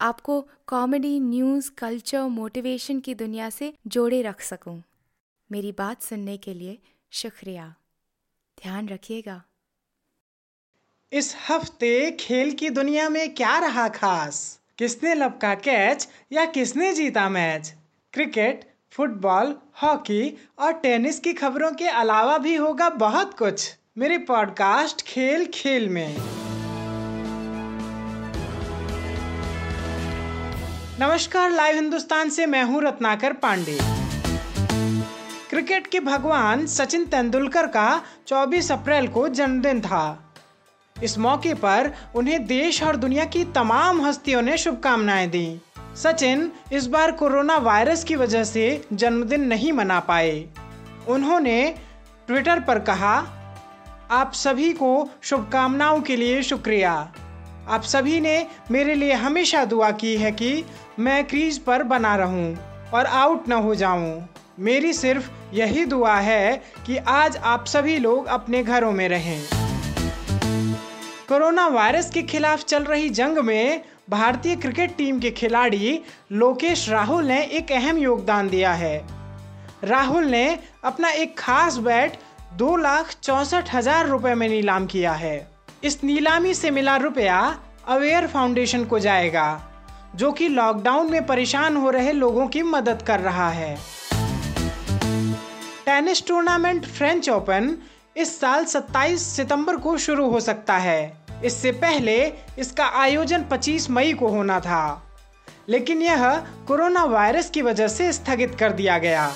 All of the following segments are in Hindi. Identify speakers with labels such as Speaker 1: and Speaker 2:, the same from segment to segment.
Speaker 1: आपको कॉमेडी न्यूज़ कल्चर मोटिवेशन की दुनिया से जोड़े रख सकूँ। मेरी बात सुनने के लिए शुक्रिया। ध्यान रखिएगा।
Speaker 2: इस हफ़्ते खेल की दुनिया में क्या रहा खास? किसने लपका कैच या किसने जीता मैच क्रिकेट, फुटबॉल, हॉकी और टेनिस की खबरों के अलावा भी होगा बहुत कुछ। मेरे पॉडकास्ट खेल खेल में। नमस्कार, लाइव हिंदुस्तान से मैं हूँ रत्नाकर पांडे। क्रिकेट के भगवान सचिन तेंदुलकर का 24 अप्रैल को जन्मदिन था। इस मौके पर उन्हें देश और दुनिया की तमाम हस्तियों ने शुभकामनाएँ दी। सचिन इस बार कोरोना वायरस की वजह से जन्मदिन नहीं मना पाए। उन्होंने ट्विटर पर कहा, आप सभी को शुभकामनाओं के लिए शुक्रिया। आप सभी ने मेरे लिए हमेशा दुआ की है कि मैं क्रीज पर बना रहूँ और आउट न हो जाऊँ। मेरी सिर्फ़ यही दुआ है कि आज आप सभी लोग अपने घरों में रहें। कोरोना वायरस के खिलाफ चल रही जंग में भारतीय क्रिकेट टीम के खिलाड़ी लोकेश राहुल ने एक अहम योगदान दिया है। राहुल ने अपना एक खास बैट दो लाख चौसठ हज़ार रुपए में नीलाम किया है। इस नीलामी से मिला रुपया अवेयर फाउंडेशन को जाएगा, जो कि लॉकडाउन में परेशान हो रहे लोगों की मदद कर रहा है। टेनिस टूर्नामेंट फ्रेंच ओपन इस साल 27 सितंबर को शुरू हो सकता है। इससे पहले इसका आयोजन 25 मई को होना था, लेकिन यह कोरोना वायरस की वजह से स्थगित कर दिया गया।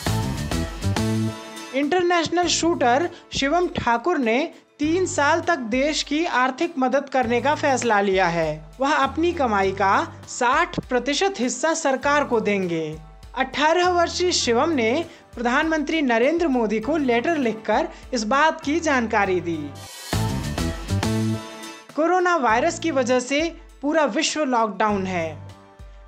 Speaker 2: इंटरनेशनल शूटर शिवम ठाकुर ने तीन साल तक देश की आर्थिक मदद करने का फैसला लिया है। वह अपनी कमाई का 60 प्रतिशत हिस्सा सरकार को देंगे। 18 वर्षीय शिवम ने प्रधानमंत्री नरेंद्र मोदी को लेटर लिखकर इस बात की जानकारी दी। कोरोना वायरस की वजह से पूरा विश्व लॉकडाउन है।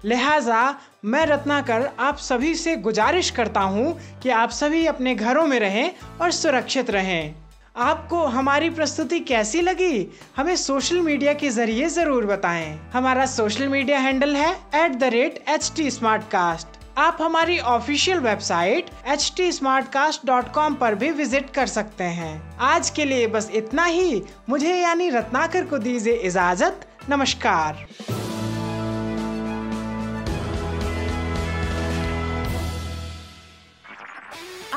Speaker 2: लिहाजा मैं रत्नाकर आप सभी से गुजारिश करता हूँ कि आप सभी अपने घरों में रहें और सुरक्षित रहें। आपको हमारी प्रस्तुति कैसी लगी? हमें सोशल मीडिया के ज़रिए ज़रूर बताएँ। हमारा सोशल मीडिया हैंडल है at the rate H T आप हमारी ऑफिशियल वेबसाइट एच टी पर भी विज़िट कर सकते हैं। आज के लिए बस इतना ही। मुझे यानी रत्नाकर को दीजिए इजाज़त। नमस्कार।